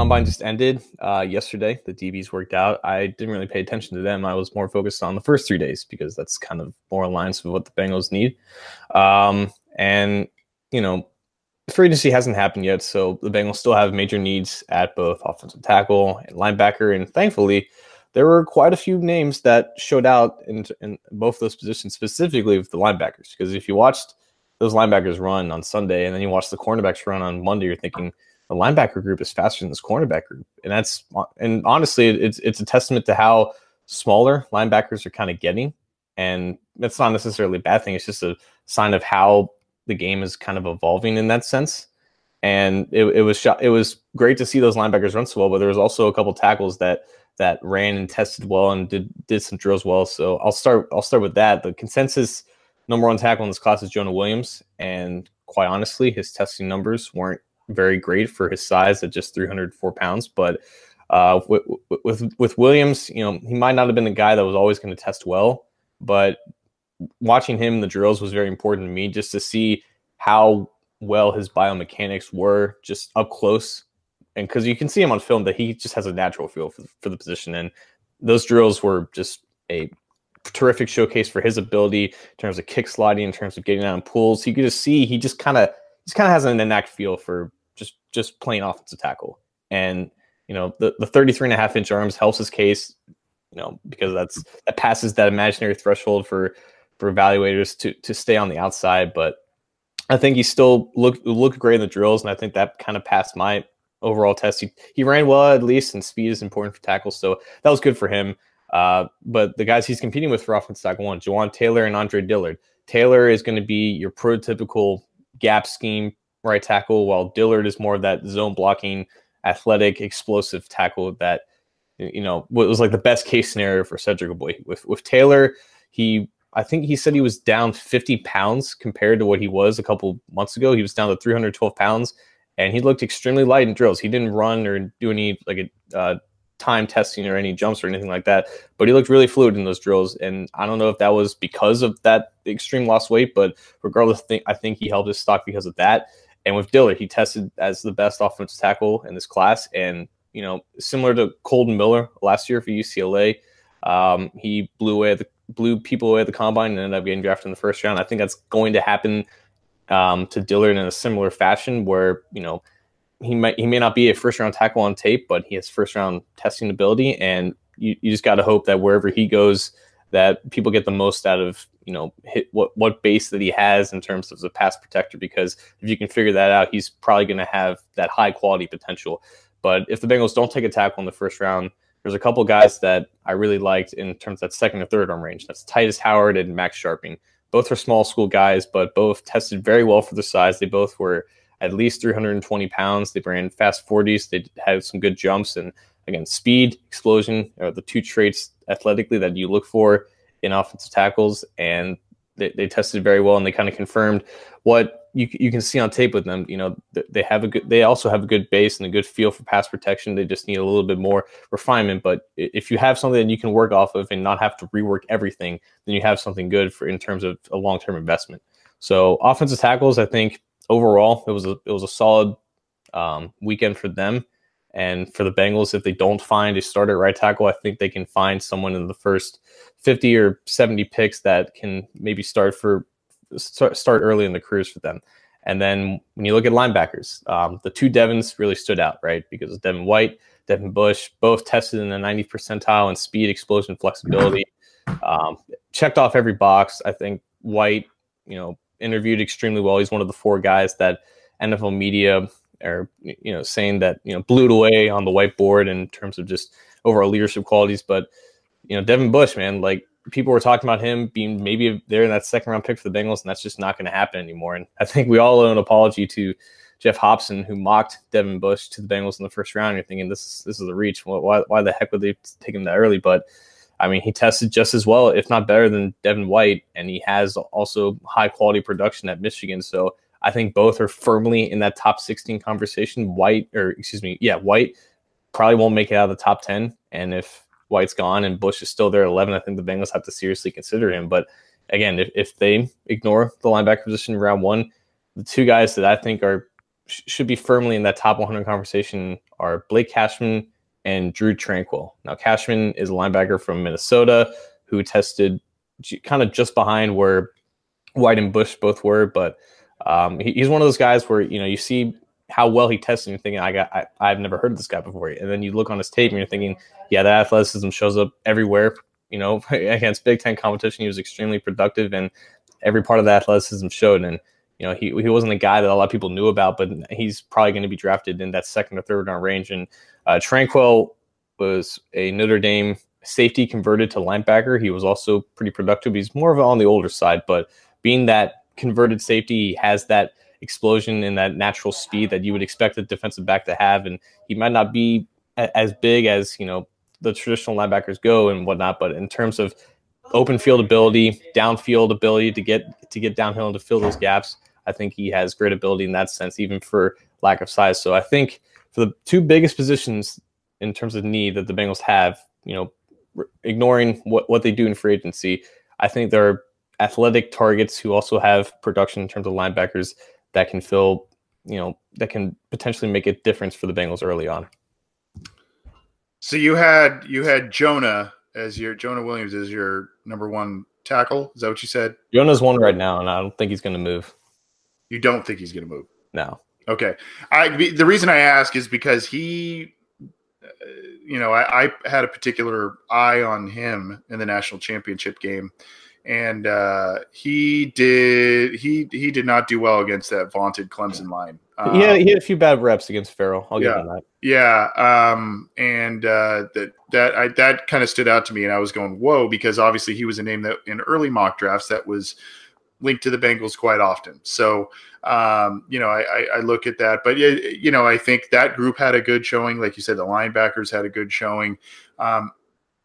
Combine just ended uh, yesterday. The DBs worked out. I didn't really pay attention to them. I was more focused on the first three days because that's kind of more aligned with what the Bengals need. Um, and you know, free agency hasn't happened yet, so the Bengals still have major needs at both offensive tackle and linebacker. And thankfully, there were quite a few names that showed out in, in both those positions, specifically with the linebackers. Because if you watched those linebackers run on Sunday and then you watch the cornerbacks run on Monday, you're thinking the linebacker group is faster than this cornerback group, and that's and honestly, it's it's a testament to how smaller linebackers are kind of getting, and that's not necessarily a bad thing. It's just a sign of how the game is kind of evolving in that sense. And it, it was it was great to see those linebackers run so well, but there was also a couple tackles that that ran and tested well and did did some drills well. So I'll start I'll start with that. The consensus number one tackle in this class is Jonah Williams, and quite honestly, his testing numbers weren't very great for his size at just 304 pounds. But uh, with, with with Williams, you know, he might not have been the guy that was always going to test well, but watching him in the drills was very important to me just to see how well his biomechanics were just up close. And because you can see him on film that he just has a natural feel for, for the position. And those drills were just a terrific showcase for his ability in terms of kick sliding, in terms of getting out in pulls. You could just see he just kind of just kind of has an innate feel for just plain offensive tackle. And you know, the, the 33 and a half inch arms helps his case, you know, because that's that passes that imaginary threshold for for evaluators to to stay on the outside. But I think he still looked looked great in the drills, and I think that kind of passed my overall test. He, he ran well at least, and speed is important for tackles, so that was good for him. Uh, but the guys he's competing with for offensive tackle one, Jawaan Taylor and Andre Dillard. Taylor is going to be your prototypical gap scheme right tackle, while Dillard is more of that zone blocking, athletic, explosive tackle that you know what was like the best case scenario for Cedric Boy. With with Taylor, he I think he said he was down 50 pounds compared to what he was a couple months ago. He was down to 312 pounds, and he looked extremely light in drills. He didn't run or do any like a uh, time testing or any jumps or anything like that, but he looked really fluid in those drills. And I don't know if that was because of that extreme lost weight, but regardless, I think he held his stock because of that. And with Dillard, he tested as the best offensive tackle in this class. And, you know, similar to Kolton Miller last year for UCLA, um, he blew away the blew people away at the combine and ended up getting drafted in the first round. I think that's going to happen um, to Dillard in a similar fashion where, you know, he might he may not be a first round tackle on tape, but he has first round testing ability. And you, you just gotta hope that wherever he goes, that people get the most out of you know hit what what base that he has in terms of the pass protector because if you can figure that out he's probably going to have that high quality potential. But if the Bengals don't take a tackle in the first round there's a couple guys that I really liked in terms of that second or third arm range. That's Tytus Howard and Max Scharping both are small school guys but both tested very well for the size. They both were at least 320 pounds. They ran fast 40s they had some good jumps and again speed explosion are the two traits athletically that you look for in offensive tackles, and they, they tested very well, and they kind of confirmed what you you can see on tape with them. You know, they have a good, they also have a good base and a good feel for pass protection. They just need a little bit more refinement. But if you have something that you can work off of and not have to rework everything, then you have something good for in terms of a long term investment. So offensive tackles, I think overall it was a it was a solid um, weekend for them. And for the Bengals, if they don't find a starter right tackle, I think they can find someone in the first 50 or 70 picks that can maybe start for start, early in the careers for them. And then when you look at linebackers, um, the two Devons really stood out, right? Because Devin White, Devin Bush, both tested in the 90th percentile in speed, explosion, flexibility. Um, checked off every box. I think White, you know, interviewed extremely well. He's one of the four guys that NFL media are, you know, saying that you know blew it away on the whiteboard in terms of just overall leadership qualities. But you know, Devin Bush, man, like people were talking about him being maybe there in that second round pick for the Bengals, and that's just not going to happen anymore. And I think we all owe an apology to Jeff Hobson, who mocked Devin Bush to the Bengals in the first round. You're thinking this is this is a reach. Why why the heck would they take him that early? But I mean, he tested just as well, if not better, than Devin White, and he has also high quality production at Michigan. So I think both are firmly in that top 16 conversation. White, or excuse me, yeah, White probably won't make it out of the top 10. And if White's gone and Bush is still there at 11, I think the Bengals have to seriously consider him. But again, if, if they ignore the linebacker position in round one, the two guys that I think are should be firmly in that top 100 conversation are Blake Cashman and Drew Tranquill. Now, Cashman is a linebacker from Minnesota who tested kind of just behind where White and Bush both were, but um, he, he's one of those guys where you know you see how well he tests and you're thinking, I got, I, I've never heard of this guy before. And then you look on his tape and you're thinking, yeah, that athleticism shows up everywhere. You know, against Big Ten competition, he was extremely productive, and every part of the athleticism showed. And you know, he he wasn't a guy that a lot of people knew about, but he's probably going to be drafted in that second or third round range. And uh, Tranquill was a Notre Dame safety converted to linebacker. He was also pretty productive. He's more of on the older side, but being that converted safety, he has that explosion and that natural speed that you would expect a defensive back to have. And he might not be a- as big as, you know, the traditional linebackers go and whatnot, but in terms of open field ability, downfield ability to get to get downhill and to fill those gaps, I think he has great ability in that sense, even for lack of size. So I think for the two biggest positions in terms of need that the Bengals have, you know, ignoring what, what they do in free agency, I think there are athletic targets who also have production in terms of linebackers that can fill, you know, that can potentially make a difference for the Bengals early on. So you had you had Jonah as your Jonah Williams as your number one tackle. Is that what you said? Jonah's one right now, and I don't think he's going to move. You don't think he's going to move? No. Okay. I the reason I ask is because he, uh, you know, I, I had a particular eye on him in the national championship game and uh, he did he he did not do well against that vaunted Clemson line. Um, yeah, he had a few bad reps against Ferrell. I'll yeah, give him that. Yeah, um, and uh, that that I, that kind of stood out to me, and I was going whoa because obviously he was a name that in early mock drafts that was linked to the Bengals quite often. So um, you know, I, I, I look at that, but you know, I think that group had a good showing. Like you said, the linebackers had a good showing. Um,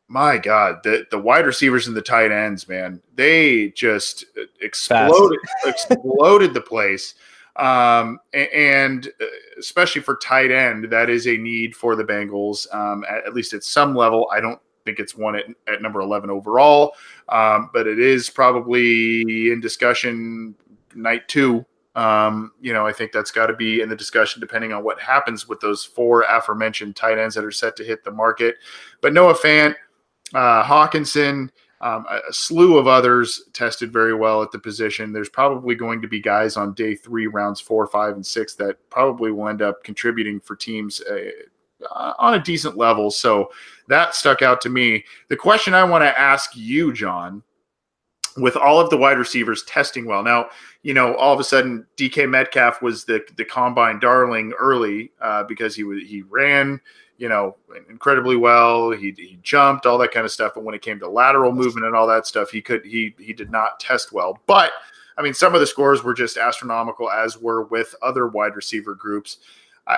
my God, the the wide receivers and the tight ends, man, they just exploded exploded the place. Um, and uh, especially for tight end, that is a need for the Bengals, um, at, at, least at some level. I don't think it's one at, at number 11 overall, um, but it is probably in discussion night two. Um, you know, I think that's got to be in the discussion depending on what happens with those four aforementioned tight ends that are set to hit the market. But Noah Fant, uh, Hockenson, um, a, a, slew of others tested very well at the position. There's probably going to be guys on day three, rounds four, five, and six that probably will end up contributing for teams uh, on a decent level. So that stuck out to me. The question I want to ask you, John, with all of the wide receivers testing well. Now, you know, all of a sudden DK Metcalf was the the combine darling early uh, because he was he ran you know, incredibly well. He, he jumped, all that kind of stuff. But when it came to lateral movement and all that stuff, he could he he did not test well. But I mean, some of the scores were just astronomical, as were with other wide receiver groups. I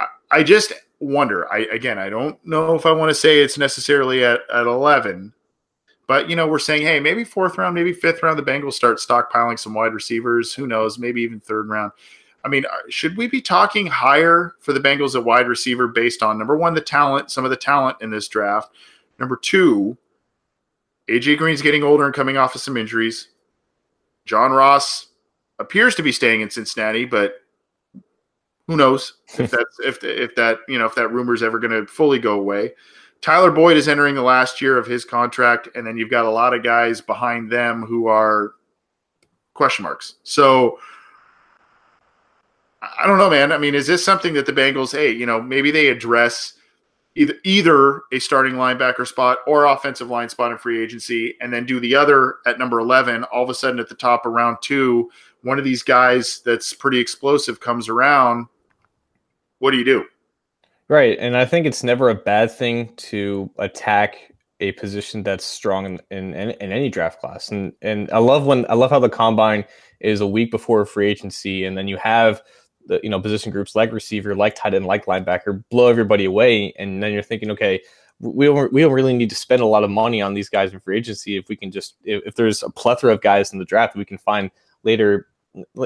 I, I just wonder. I again, I don't know if I want to say it's necessarily at at eleven. But you know, we're saying, hey, maybe fourth round, maybe fifth round, the Bengals start stockpiling some wide receivers. Who knows? Maybe even third round. I mean, uh, should we be talking higher for the Bengals at wide receiver based on number one, the talent, some of the talent in this draft? Number two, AJ Green's getting older and coming off of some injuries. John Ross appears to be staying in Cincinnati, but Who knows if that's if if that you know if that rumor is ever going to fully go away. Tyler Boyd is entering the last year of his contract, and then you've got a lot of guys behind them who are question marks. So I don't know, man. I mean, is this something that the Bengals, hey, you know, maybe they address either either a starting linebacker spot or offensive line spot in free agency, and then do the other at number eleven. All of a sudden, at the top of round two, one of these guys that's pretty explosive comes around. What do you do? Right, and I think it's never a bad thing to attack a position that's strong in, in, in any draft class. And and I love when I love how the combine is a week before free agency, and then you have the you know position groups like receiver, like tight end, like linebacker blow everybody away, and then you're thinking, okay, we don't we don't really need to spend a lot of money on these guys in free agency if we can just if, if there's a plethora of guys in the draft we can find later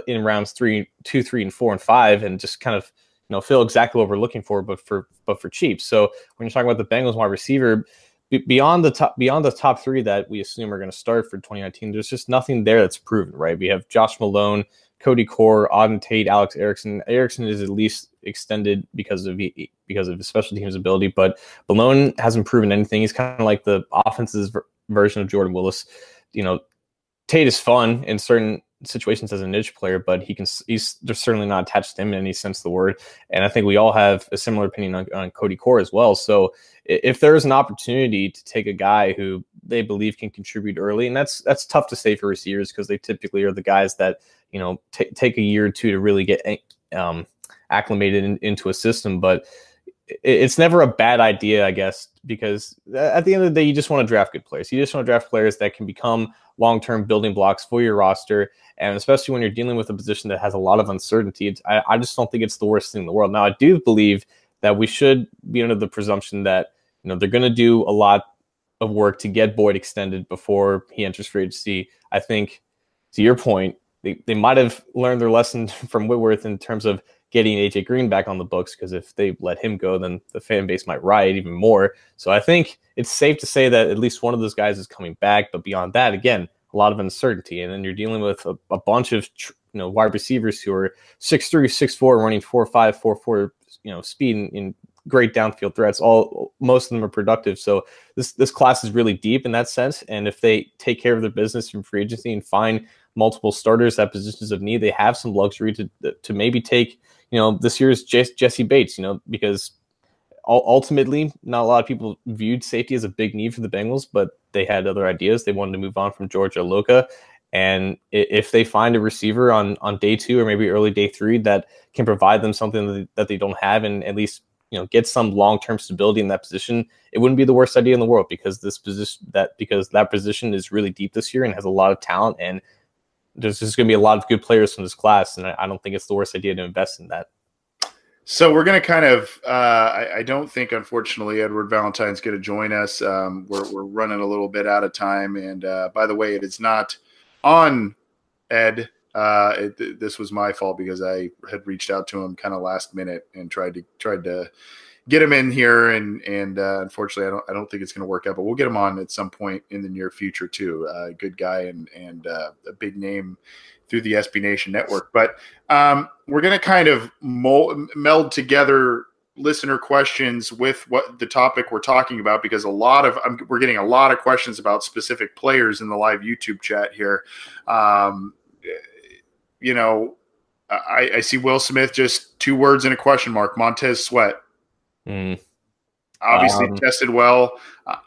in rounds three, two, three, and four and five, and just kind of you know fill exactly what we're looking for, but for but for cheap. So when you're talking about the Bengals wide receiver, beyond the top beyond the top three that we assume are going to start for 2019, there's just nothing there that's proven. Right? We have Josh Malone, Cody Core, Auden Tate, Alex Erickson. Erickson is at least extended because of because of his special teams ability, but Malone hasn't proven anything. He's kind of like the offense's version of Jordan Willis. You know, Tate is fun in certain situations as a niche player, but he can he's certainly not attached to him in any sense of the word. And I think we all have a similar opinion on, on Cody Core as well. So if there is an opportunity to take a guy who they believe can contribute early, and that's that's tough to say for receivers because they typically are the guys that you know t- take a year or two to really get um, acclimated in, into a system, but it's never a bad idea, I guess, because at the end of the day, you just want to draft good players. You just want to draft players that can become long term building blocks for your roster. And especially when you're dealing with a position that has a lot of uncertainty, I, I just don't think it's the worst thing in the world. Now, I do believe that we should be under the presumption that you know they're going to do a lot of work to get Boyd extended before he enters free agency. I think, to your point, they, they might have learned their lesson from Whitworth in terms of getting AJ Green back on the books because if they let him go, then the fan base might riot even more. So I think it's safe to say that at least one of those guys is coming back. But beyond that, again, a lot of uncertainty, and then you're dealing with a, a bunch of you know wide receivers who are six three, six four, running four five, four four, you know, speed in, in great downfield threats. All most of them are productive. So this this class is really deep in that sense. And if they take care of their business from free agency and find multiple starters at positions of need, they have some luxury to to maybe take you know this year's Jessie Bates. You know because ultimately, not a lot of people viewed safety as a big need for the Bengals, but they had other ideas. They wanted to move on from Georgia Iloka. And if they find a receiver on, on day two or maybe early day three that can provide them something that they don't have and at least you know get some long term stability in that position, it wouldn't be the worst idea in the world because this position that because that position is really deep this year and has a lot of talent and there's just going to be a lot of good players from this class, and I, I don't think it's the worst idea to invest in that. So we're going to kind of. Uh, I, I, don't think, unfortunately, Edward Valentine's going to join us. Um, we're, we're running a little bit out of time, and uh, by the way, it is not on Ed. Uh, it, this was my fault because I had reached out to him kind of last minute and tried to tried to get him in here, and and uh, unfortunately, I don't I don't think it's going to work out. But we'll get him on at some point in the near future too. Uh, good guy and and uh, a big name through the SB Nation network. But um, we're going to kind of mold, meld together listener questions with what the topic we're talking about because a lot of we're getting a lot of questions about specific players in the live YouTube chat here. Um, you know, I, I, see Will Smith just two words and a question mark. Montez Sweat. Mm. Obviously um, tested well.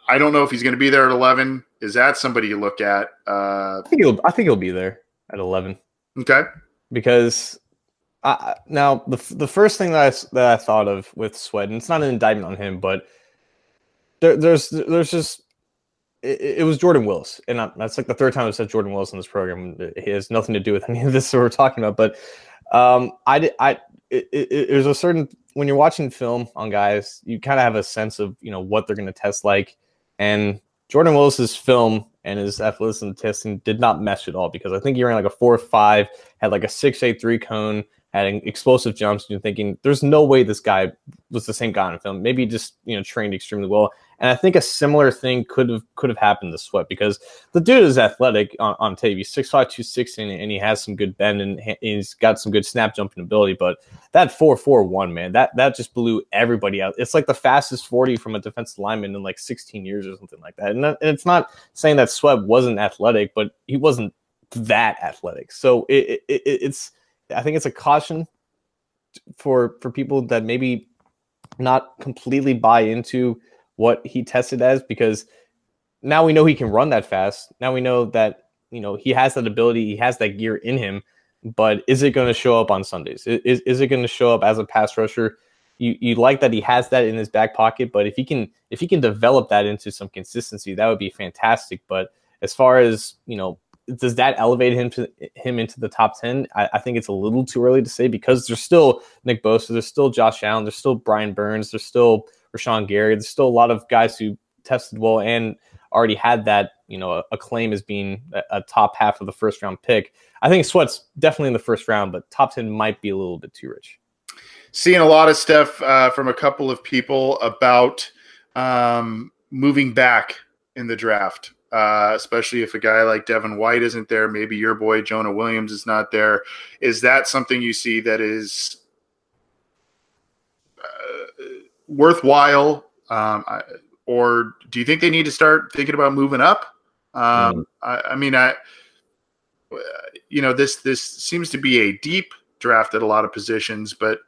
I don't know if he's going to be there at eleven. Is that somebody you look at? Uh, I think he'll. I think he'll be there at 11. Okay. Because I, now the the first thing that I, that I thought of with Sweat, and it's not an indictment on him, but there, there's there's just it, it, was Jordan Willis, and I, that's like the third time I've said Jordan Willis in this program. It has nothing to do with any of this that we're talking about, but um, I I it, it, there's a certain when you're watching film on guys, you kind of have a sense of you know what they're going to test like, and Jordan Willis's film and his athleticism testing did not mesh at all because I think he ran like a four five, had like a six eight three cone, had explosive jumps. And you're thinking, there's no way this guy was the same guy in film. Maybe just you know trained extremely well. And I think a similar thing could have could have happened to Sweat because the dude is athletic on, on tape. He's 6'5", 260, and he has some good bend and he's got some good snap jumping ability. But that four four one man, that that just blew everybody out. It's like the fastest 40 from a defensive lineman in like 16 years or something like that. And, that, and it's not saying that Sweat wasn't athletic, but he wasn't that athletic. So it, it, it's I think it's a caution for for people that maybe not completely buy into what he tested as because now we know he can run that fast. Now we know that you know he has that ability, he has that gear in him. But is it going to show up on Sundays? Is, is it going to show up as a pass rusher? You, you like that he has that in his back pocket, but if he can if he can develop that into some consistency, that would be fantastic. But as far as you know, does that elevate him to him into the top ten? I, I, think it's a little too early to say because there's still Nick Bosa, there's still Josh Allen, there's still Brian Burns, there's still Rashan Gary. There's still a lot of guys who tested well and already had that, you know, a, claim as being a, a, top half of the first round pick. I think Sweat's definitely in the first round, but top 10 might be a little bit too rich. Seeing a lot of stuff uh, from a couple of people about um, moving back in the draft. Uh, especially if a guy like Devin White isn't there, maybe your boy Jonah Williams is not there. Is that something you see that is worthwhile? Um, I, or do you think they need to start thinking about moving up? Um, mm. I, I, mean, I, you know, this this seems to be a deep draft at a lot of positions, but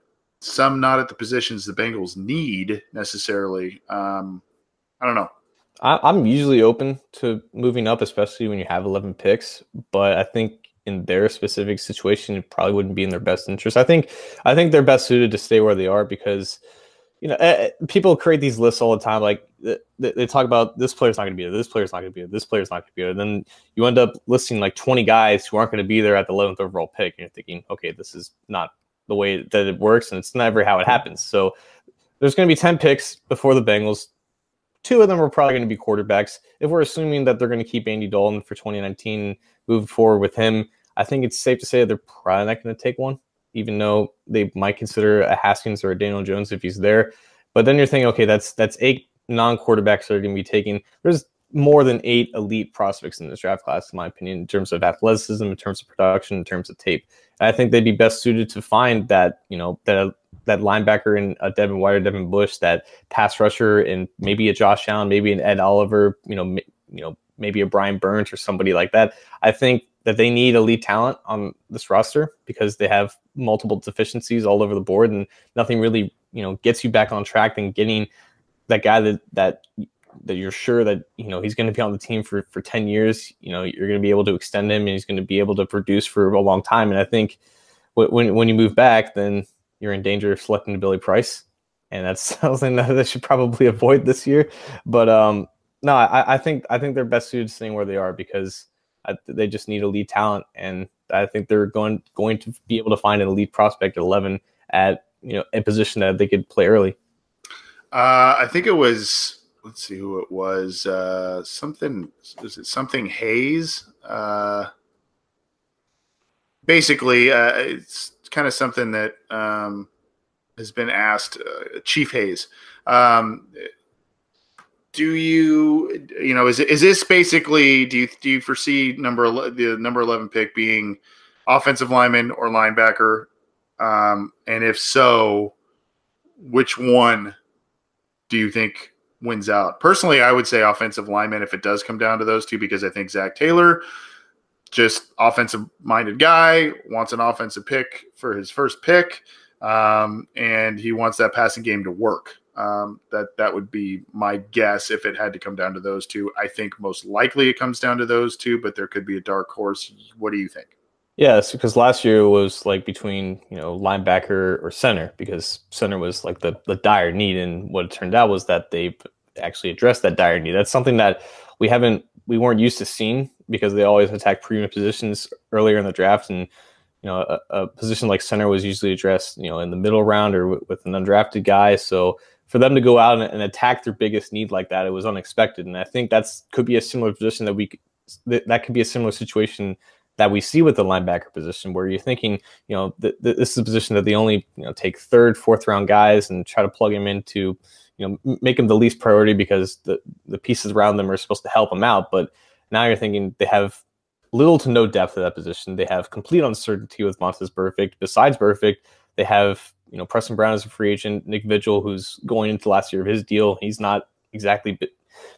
some not at the positions the Bengals need necessarily. Um, I don't know. I, am usually open to moving up, especially when you have 11 picks. But I think in their specific situation, it probably wouldn't be in their best interest. I think I think they're best suited to stay where they are because you know, uh, people create these lists all the time. Like they, they talk about this player's not going to be there, this player's not going to be there, this player's not going to be there. Then you end up listing like 20 guys who aren't going to be there at the 11th overall pick, and you're thinking, okay, this is not the way that it works, and it's never how it happens. So there's going to be 10 picks before the Bengals. Two of them are probably going to be quarterbacks. If we're assuming that they're going to keep Andy Dalton for 2019, move forward with him, I think it's safe to say that they're probably not going to take one even though they might consider a Haskins or a Daniel Jones if he's there. But then you're thinking, okay, that's that's eight non-quarterbacks that are going to be taken. There's more than eight elite prospects in this draft class, in my opinion, in terms of athleticism, in terms of production, in terms of tape. And I think they'd be best suited to find that, you know, that that linebacker in a Devin White or Devin Bush, that pass rusher, and maybe a Josh Allen, maybe an Ed Oliver, you know, you know, maybe a Brian Burns or somebody like that. I think that they need elite talent on this roster because they have multiple deficiencies all over the board and nothing really you know gets you back on track than getting that guy that that that you're sure that you know he's going to be on the team for for 10 years you know you're going to be able to extend him and he's going to be able to produce for a long time and i think when when you move back then you're in danger of selecting Billy Price and that's something that they should probably avoid this year but um no I, I think i think they're best suited staying where they are because I, they just need elite talent, and I think they're going going to be able to find an elite prospect at 11 at you know a position that they could play early. Uh, I think it was. Let's see who it was. Uh, something is it something Hayes? Uh, basically, uh, it's kind of something that um, has been asked. Uh, Chief Hayes. Um, do you you know is is this basically do you do you foresee number the number 11 pick being offensive lineman or linebacker um, and if so which one do you think wins out personally i would say offensive lineman if it does come down to those two because i think Zac taylor just offensive minded guy wants an offensive pick for his first pick um, and he wants that passing game to work um, that that would be my guess if it had to come down to those two. I think most likely it comes down to those two, but there could be a dark horse. What do you think? Yes, because last year was like between you know linebacker or center because center was like the the dire need, and what it turned out was that they actually address that dire need. That's something that we haven't we weren't used to seeing because they always attack premium positions earlier in the draft and you know a, a, position like center was usually addressed you know in the middle round or w- with an undrafted guy so for them to go out and, and, attack their biggest need like that, it was unexpected. And I think that's could be a similar position that we that, that could be a similar situation that we see with the linebacker position, where you're thinking, you know, th- th- this is a position that they only you know take third, fourth round guys and try to plug them into, you know, make them the least priority because the the pieces around them are supposed to help them out. But now you're thinking they have little to no depth at that position. They have complete uncertainty with Vontaze Burfict. Besides Burfict, they have you know Preston Brown as a free agent, Nick Vigil, who's going into the last year of his deal. He's not exactly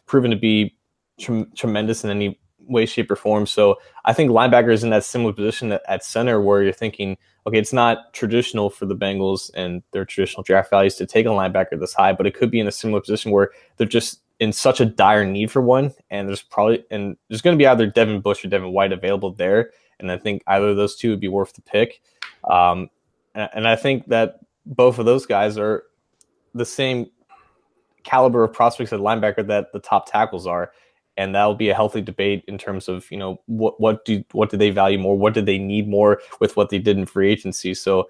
proven to be tremendous in any way, shape, or form. So I think linebacker is in that similar position at, at, center where you're thinking, okay, it's not traditional for the Bengals and their traditional draft values to take a linebacker this high, but it could be in a similar position where they're just in such a dire need for one, and there's probably and there's going to be either Devin Bush or Devin White available there, and I think either of those two would be worth the pick. Um, and, and I think that both of those guys are the same caliber of prospects at linebacker that the top tackles are and that'll be a healthy debate in terms of you know what what do what do they value more? What do they need more with what they did in free agency? So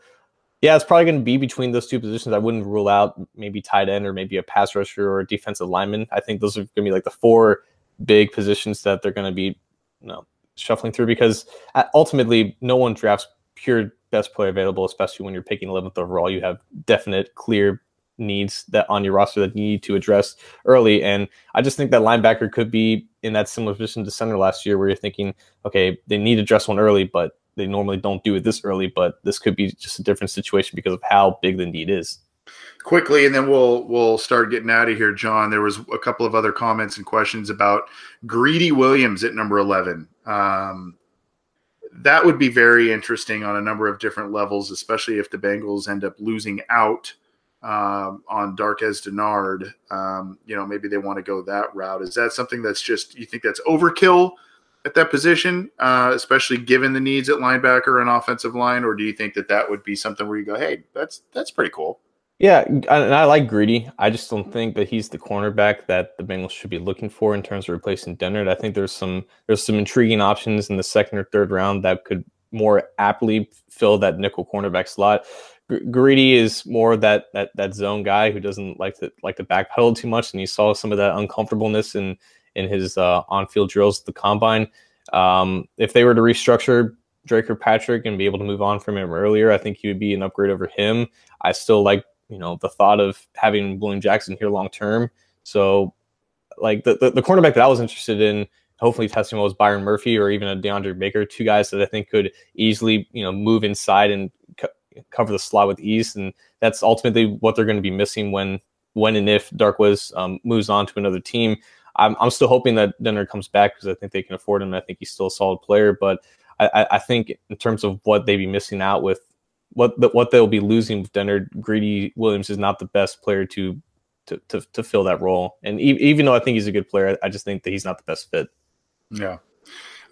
yeah it's probably going to be between those two positions. I wouldn't rule out maybe tight end or maybe a pass rusher or a defensive lineman. I think those are going to be like the four big positions that they're going to be you know shuffling through because uh, ultimately no one drafts pure best player available especially when you're picking 11th overall. You have definite clear needs that on your roster that you need to address early. And I just think that linebacker could be in that similar position to center last year, where you're thinking, okay, they need to address one early, but they normally don't do it this early. But this could be just a different situation because of how big the need is. Quickly, and then we'll we'll start getting out of here, John. There was a couple of other comments and questions about Greedy Williams at number eleven. Um, that would be very interesting on a number of different levels, especially if the Bengals end up losing out um, on Darqueze Dennard, um, you know, maybe they want to go that route. Is that something that's just you think that's overkill at that position, uh, especially given the needs at linebacker and offensive line, or do you think that that would be something where you go, hey, that's that's pretty cool? Yeah, and I like Greedy. I just don't think that he's the cornerback that the Bengals should be looking for in terms of replacing Dennard. I think there's some there's some intriguing options in the second or third round that could more aptly fill that nickel cornerback slot. Greedy is more that that that zone guy who doesn't like to like to backpedal too much, and you saw some of that uncomfortableness in in his uh, on-field drills at the combine. Um, if they were to restructure Dre Kirkpatrick and be able to move on from him earlier, I think he would be an upgrade over him. I still like you know the thought of having William Jackson here long term. So, like the, the, the cornerback that I was interested in, hopefully testing was Byron Murphy or even a DeAndre Baker, two guys that I think could easily you know move inside and cover the slot with ease, and that's ultimately what they're going to be missing when when and if Darqueze um, moves on to another team. I'm, I'm still hoping that Dennard comes back because I think they can afford him. I think he's still a solid player, but I, I think in terms of what they'd be missing out with what the, what they'll be losing with Dennard, Greedy Williams is not the best player to to to, to fill that role. And e- even though I think he's a good player, I just think that he's not the best fit. Yeah.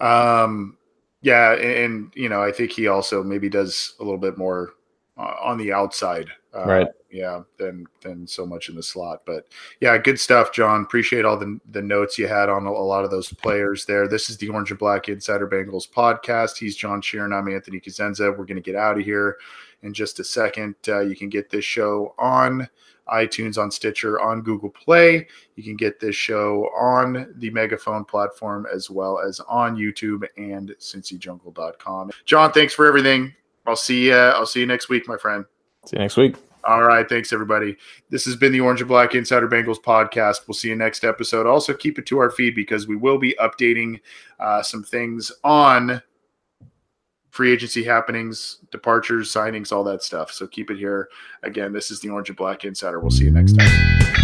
Um, yeah, and, and, you know, I think he also maybe does a little bit more uh, on the outside, uh, right? Yeah, than than so much in the slot. But yeah, good stuff, John. Appreciate all the the notes you had on a, a lot of those players there. This is the Orange and Black Insider Bengals podcast. He's John Sheeran. I'm Anthony Cosenza. We're going to get out of here in just a second. Uh, you can get this show on iTunes, on Stitcher, on Google Play. You can get this show on the Megaphone platform as well as on YouTube and CincyJungle.com. John, thanks for everything. I'll see you. I'll see you next week, my friend. See you next week. All right. Thanks, everybody. This has been the Orange and Black Insider Bengals podcast. We'll see you next episode. Also, keep it to our feed because we will be updating uh, some things on free agency happenings, departures, signings, all that stuff. So keep it here. Again, this is the Orange and Black Insider. We'll see you next time.